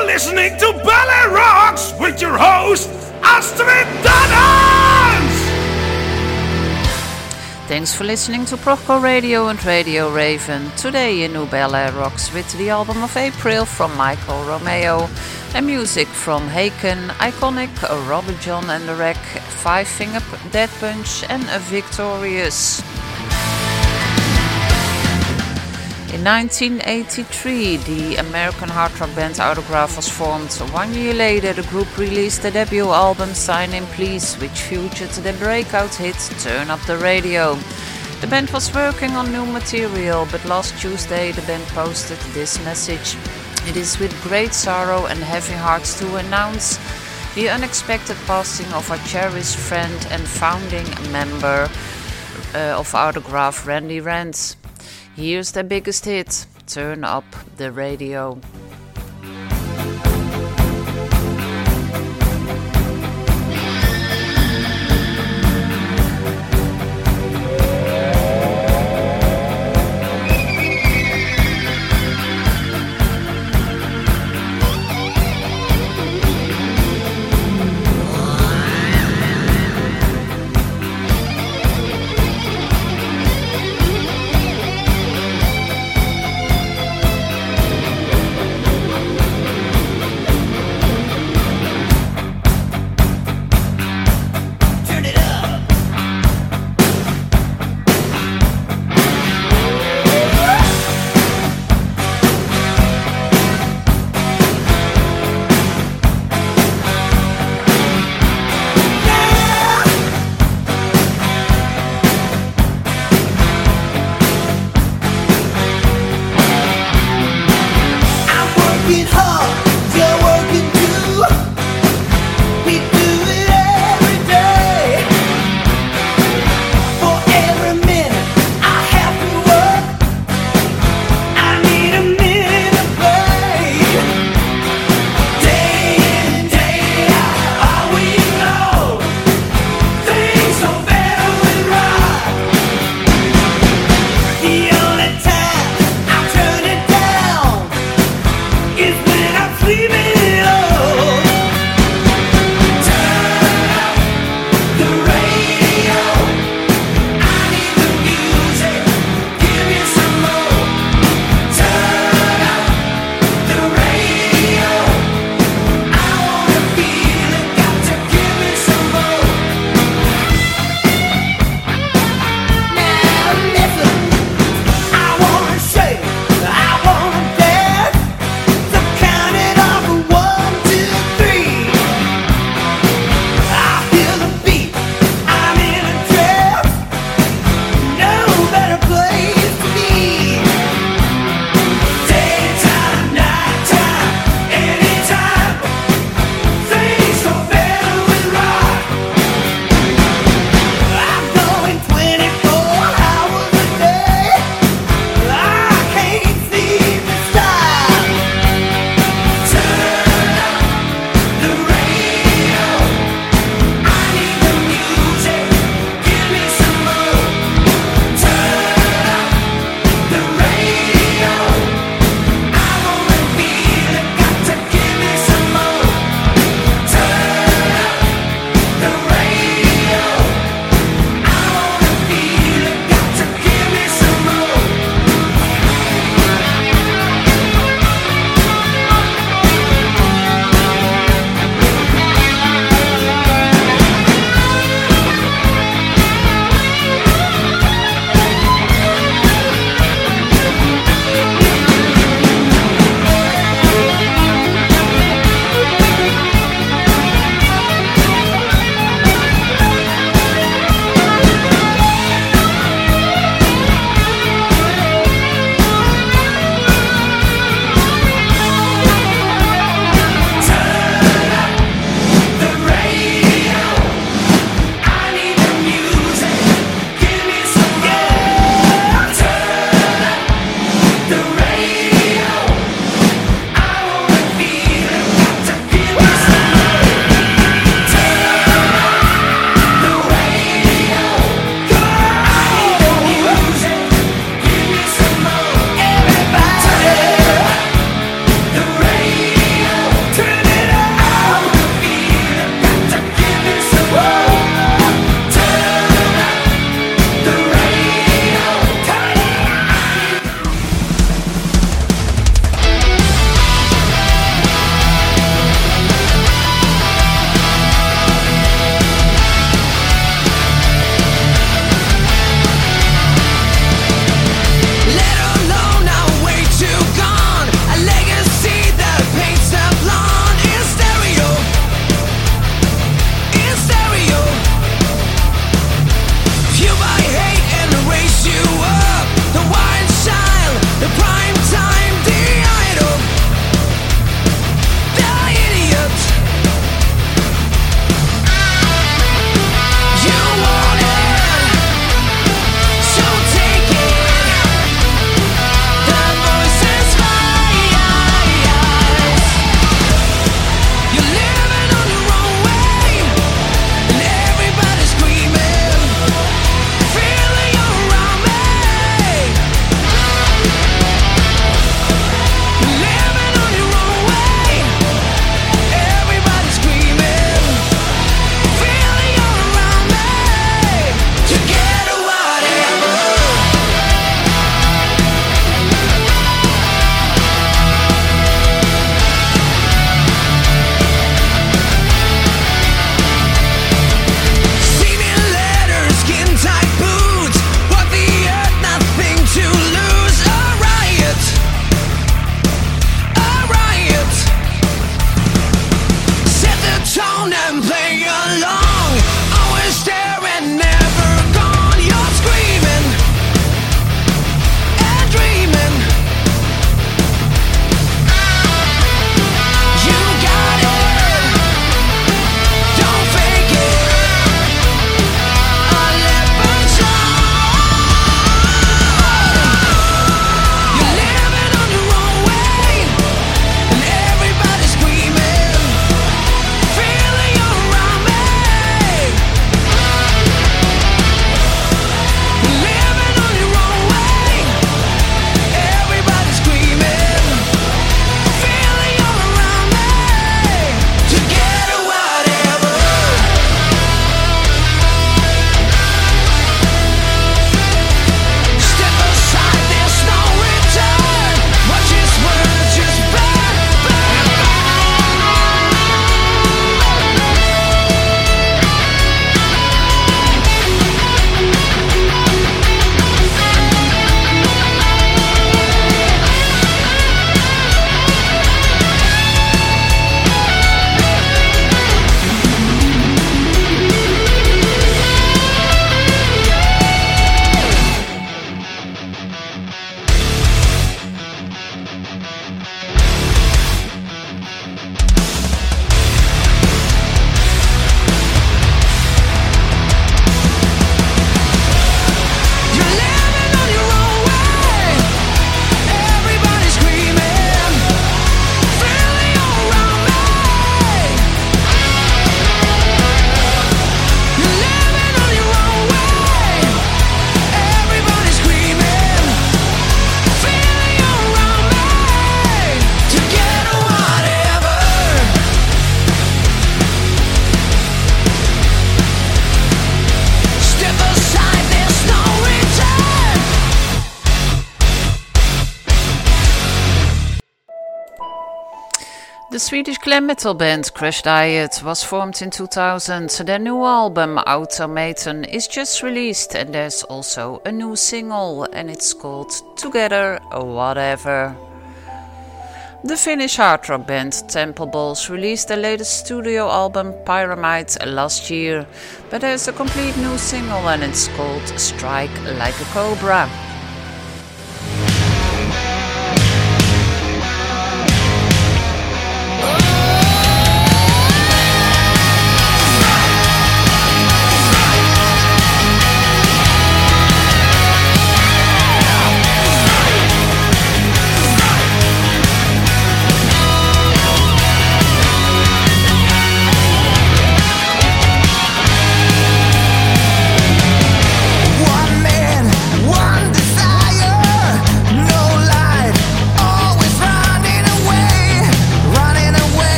You're listening to Ballet Rocks with your host, Astrid Dannans! Thanks for listening to Proco Radio and Radio Raven. Today in New Ballet Rocks with the album of April from Michael Romeo and music from Haken, Iconic, Robert Jon and the Wreck, Five Finger Death Punch and a Victorious. In 1983, the American hard rock band Autograph was formed. One year later, the group released their debut album Sign in Please, which featured the breakout hit Turn Up the Radio. The band was working on new material, but last Tuesday the band posted this message. It is with great sorrow and heavy hearts to announce the unexpected passing of our cherished friend and founding member uh, of Autograph, Randy Rand. Here's the biggest hit Turn Up the Radio. Swedish glam metal band Crash Diet was formed in 2000. Their new album Automaton is just released and there's also a new single and it's called Together Whatever. The Finnish hard rock band Temple Balls released their latest studio album Pyramide last year, but there's a complete new single and it's called Strike Like a Cobra.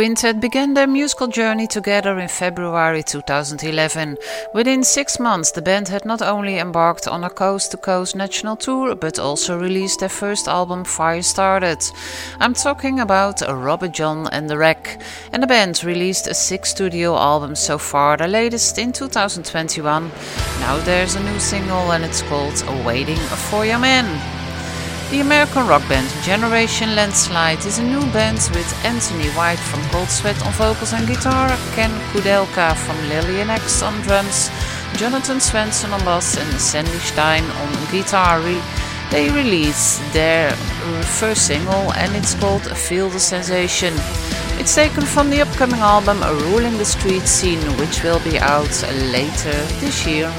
Quintet began their musical journey together in February 2011. Within six months, the band had not only embarked on a coast to coast national tour, but also released their first album, Fire Started. I'm talking about Robert Jon and the Wreck, and the band released a six studio album so far, the latest in 2021. Now there's a new single, and it's called Waiting for Your Man. The American rock band Generation Landslide is a new band with Anthony White from Cold Sweat on vocals and guitar, Ken Koudelka from Lillian Axe on drums, Jonathan Swenson on bass, and Sandy Stein on guitar. They released their uh, first single and it's called Feel the Sensation. It's taken from the upcoming album Ruling the Street Scene, which will be out later this year.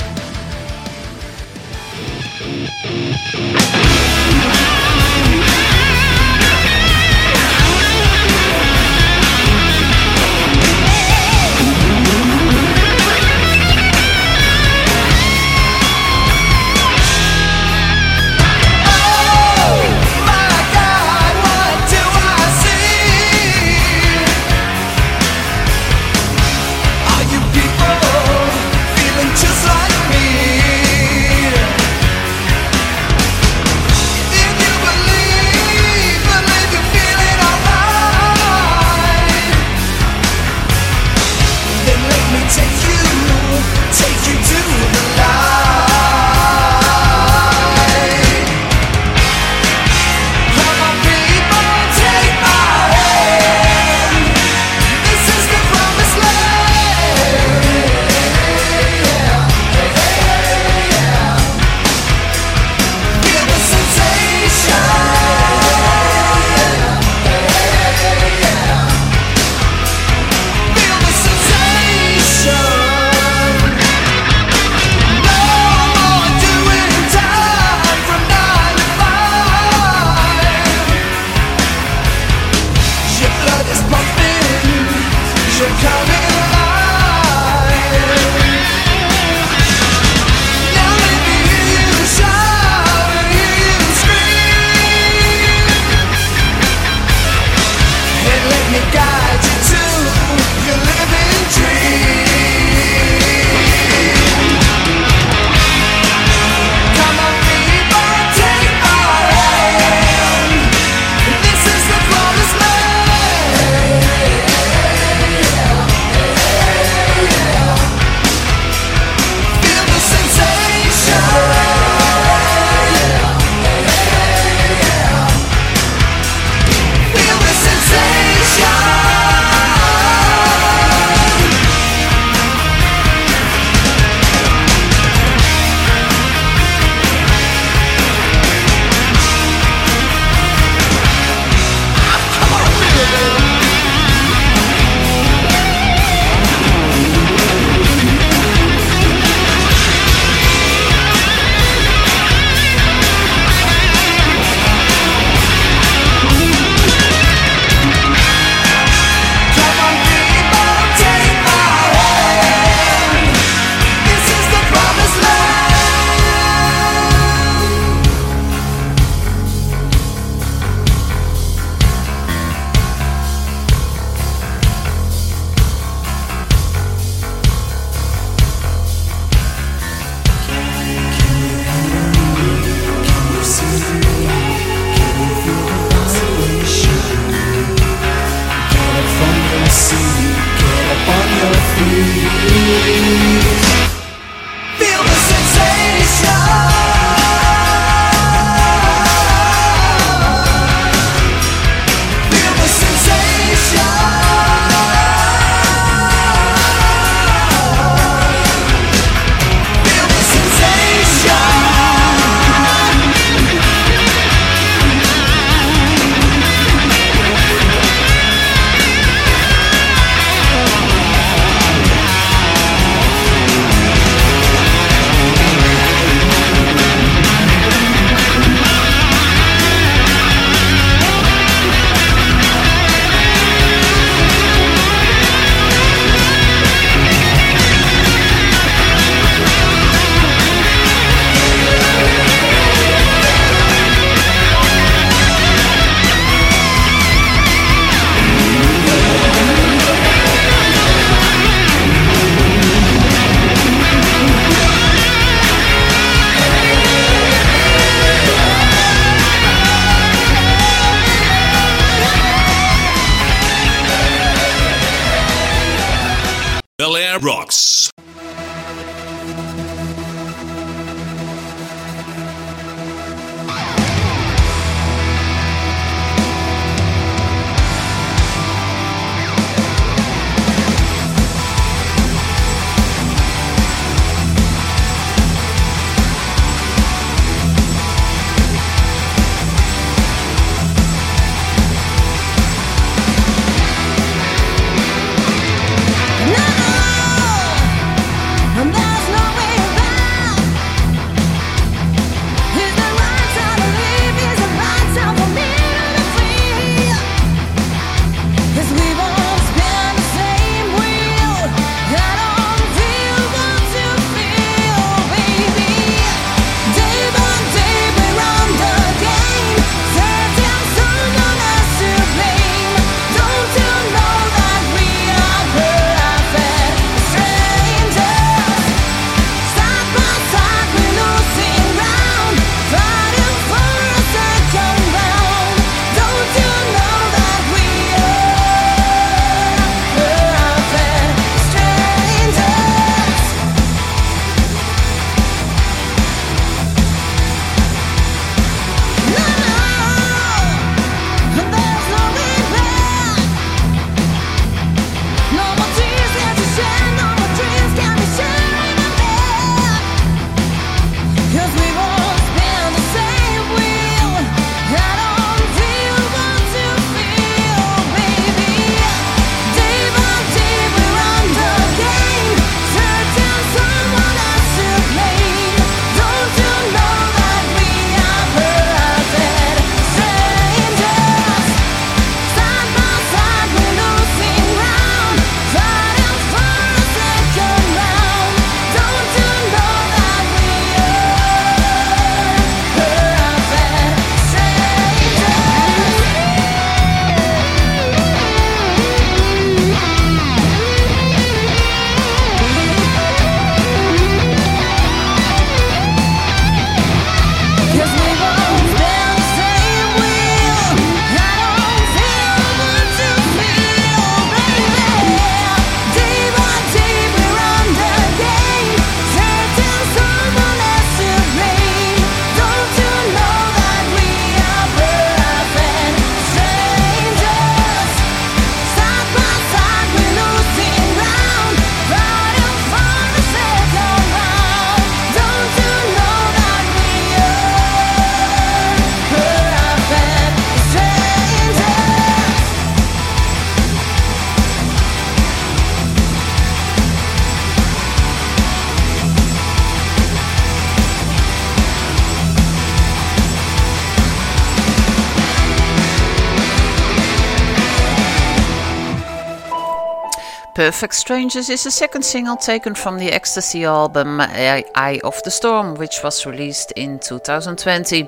Perfect Strangers is the second single taken from the Ecstasy album Eye of the Storm, which was released in 2020.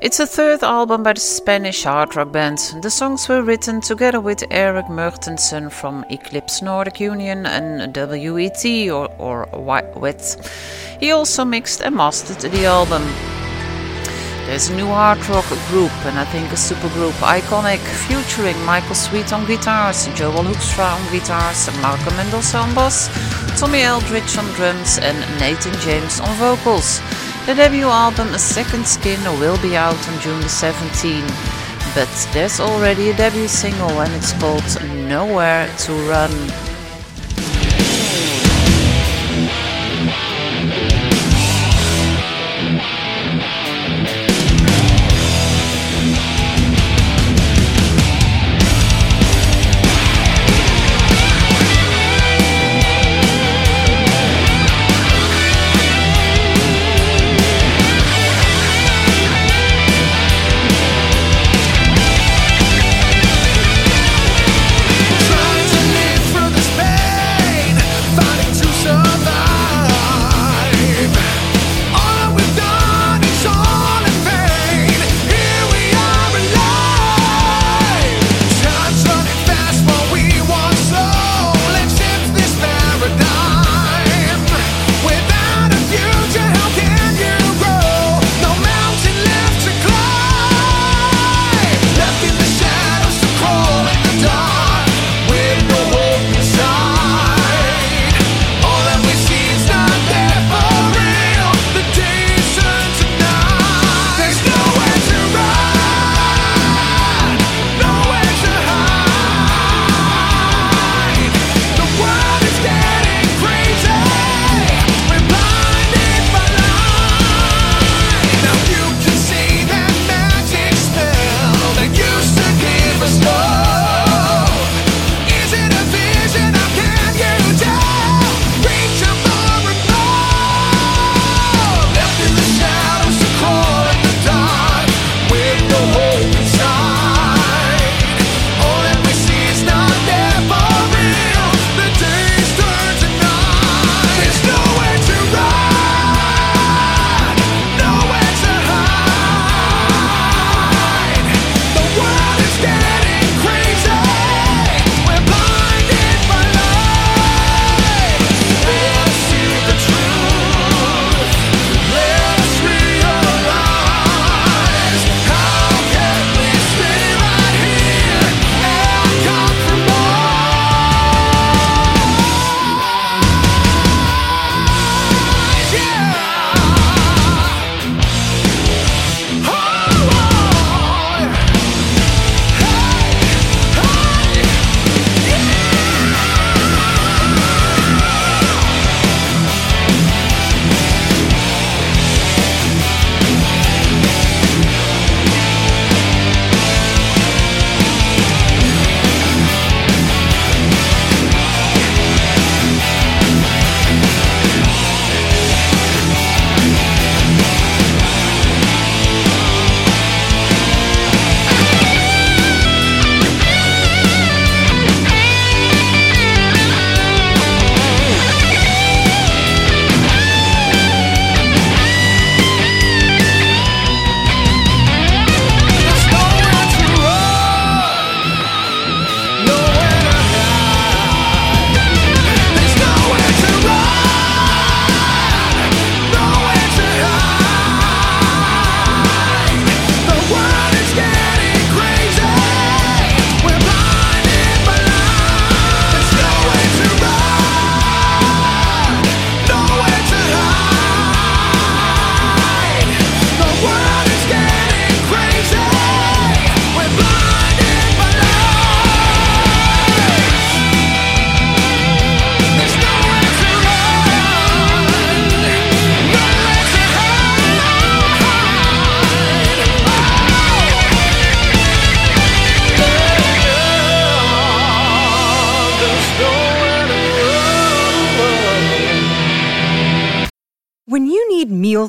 It's the third album by the Spanish hard rock band. The songs were written together with Erik Mårtensson from Eclipse Nordic Union and WET or, or WET. He also mixed and mastered the album. There's a new hard rock group and I think a super group iconic featuring Michael Sweet on guitars, Joel Hoekstra on guitars, Marco Mendoza on bass, Tommy Aldridge on drums and Nathan James on vocals. The debut album A Second Skin will be out on June the 17th, but there's already a debut single and it's called Nowhere to Run.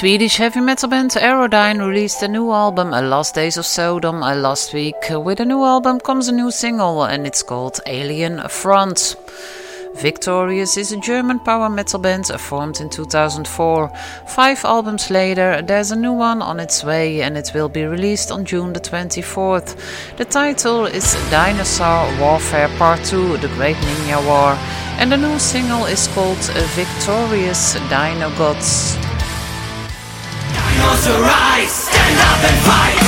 Swedish heavy metal band Aerodyne released a new album, A Last Days of Sodom, last week. With a new album comes a new single, and it's called Alien Front. Victorious is a German power metal band formed in 2004. Five albums later, there's a new one on its way and it will be released on June the 24th. The title is Dinosaur Warfare Part 2 The Great Ninja War, and the new single is called Victorious Dino Gods. Dinos arise, stand up and fight!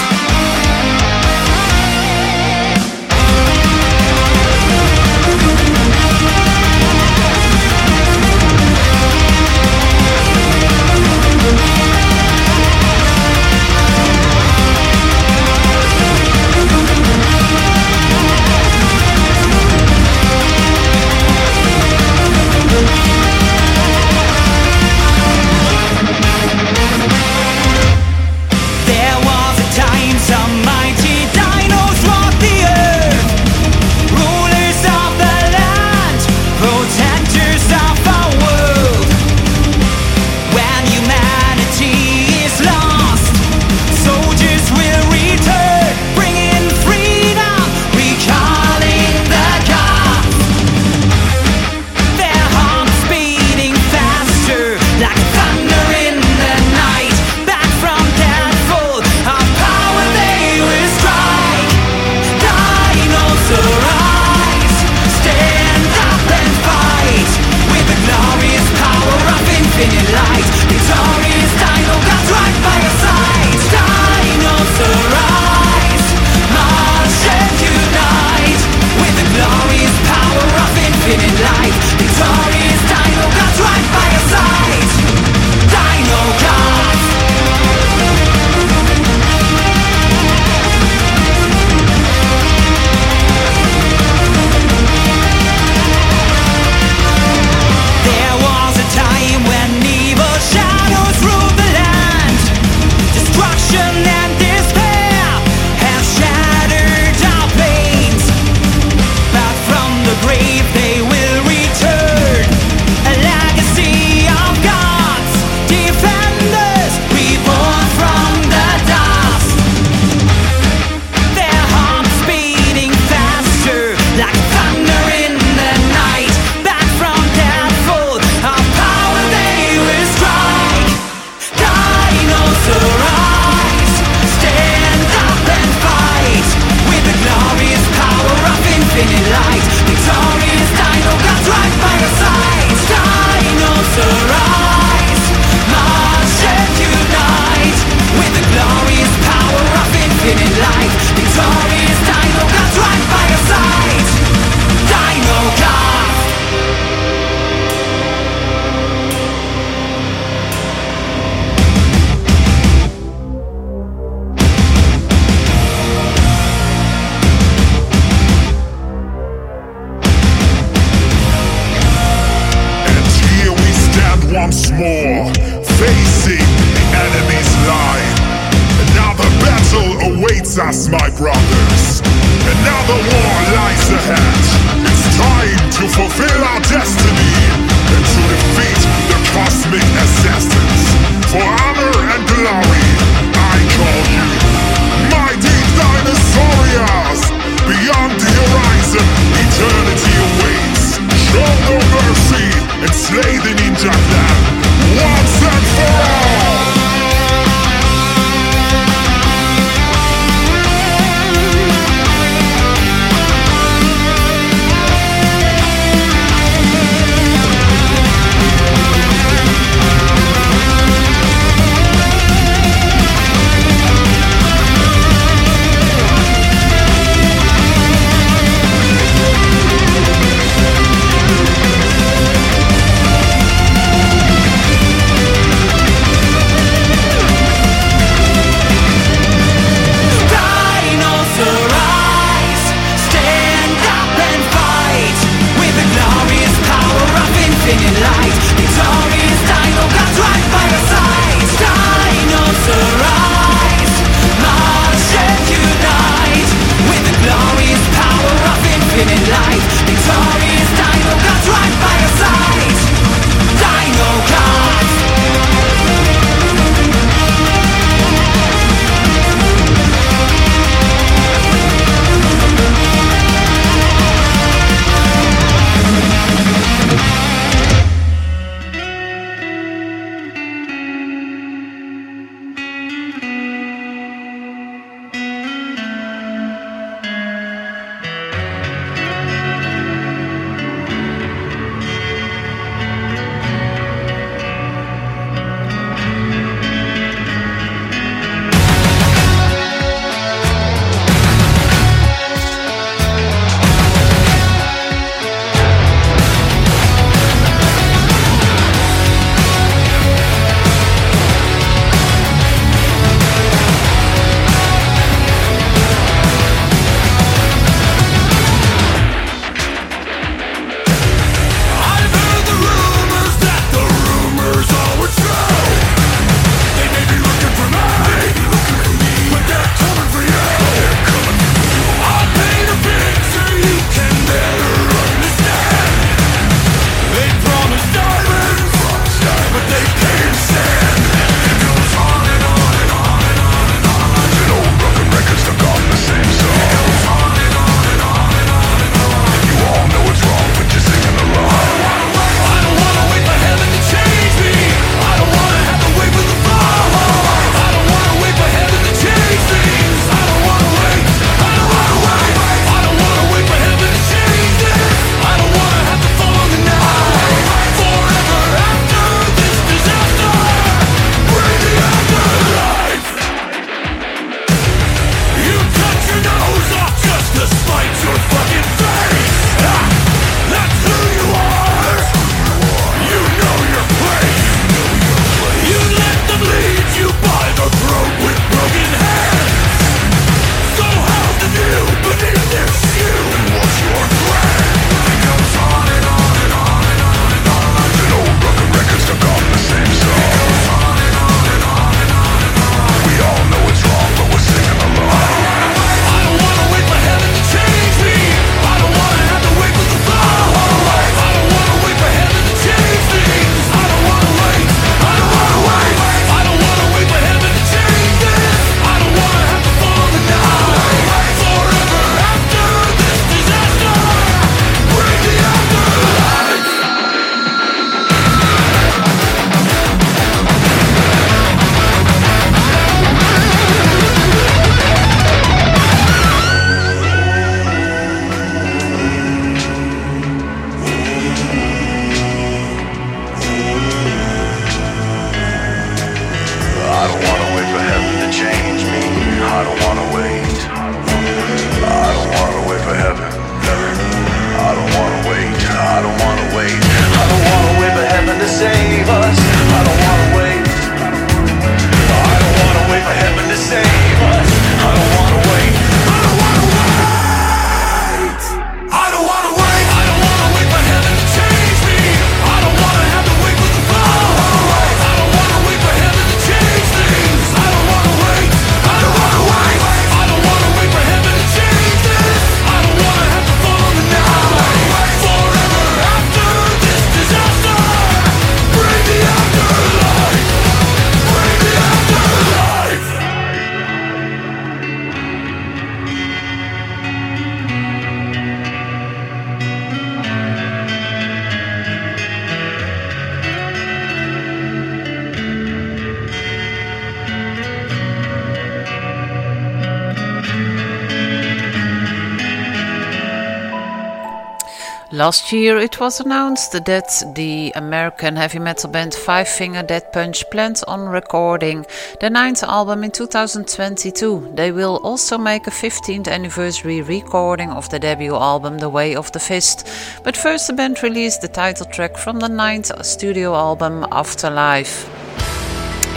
Last year it was announced that the American heavy metal band Five Finger Death Punch plans on recording their ninth album in 2022. They will also make a 15th anniversary recording of the debut album The Way of the Fist. But first the band released the title track from the ninth studio album Afterlife.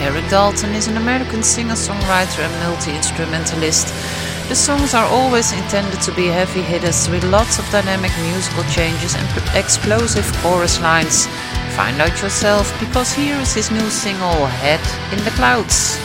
Eric Dalton is an American singer, songwriter, and multi instrumentalist. The songs are always intended to be heavy hitters with lots of dynamic musical changes and explosive chorus lines. Find out yourself because here is his new single, Head in the Clouds.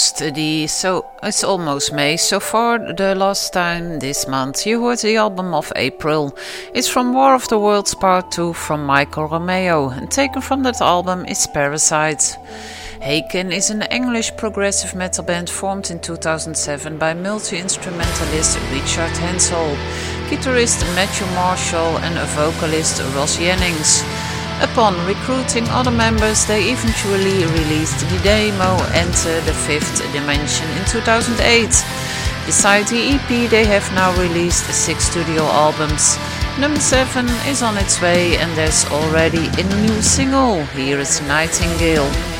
Almost the so it's almost May. So far, the last time this month you heard the album of April. It's from War of the Worlds Part 2 from Michael Romeo, and taken from that album is Parasite. Haken is an English progressive metal band formed in 2007 by multi instrumentalist Richard Henshall, guitarist Matthew Marshall, and vocalist Ross Jennings. Upon recruiting other members, they eventually released the demo Enter the Fifth Dimension in 2008. Besides the EP, they have now released six studio albums. Number 7 is on its way, and there's already a new single. Here is Nightingale.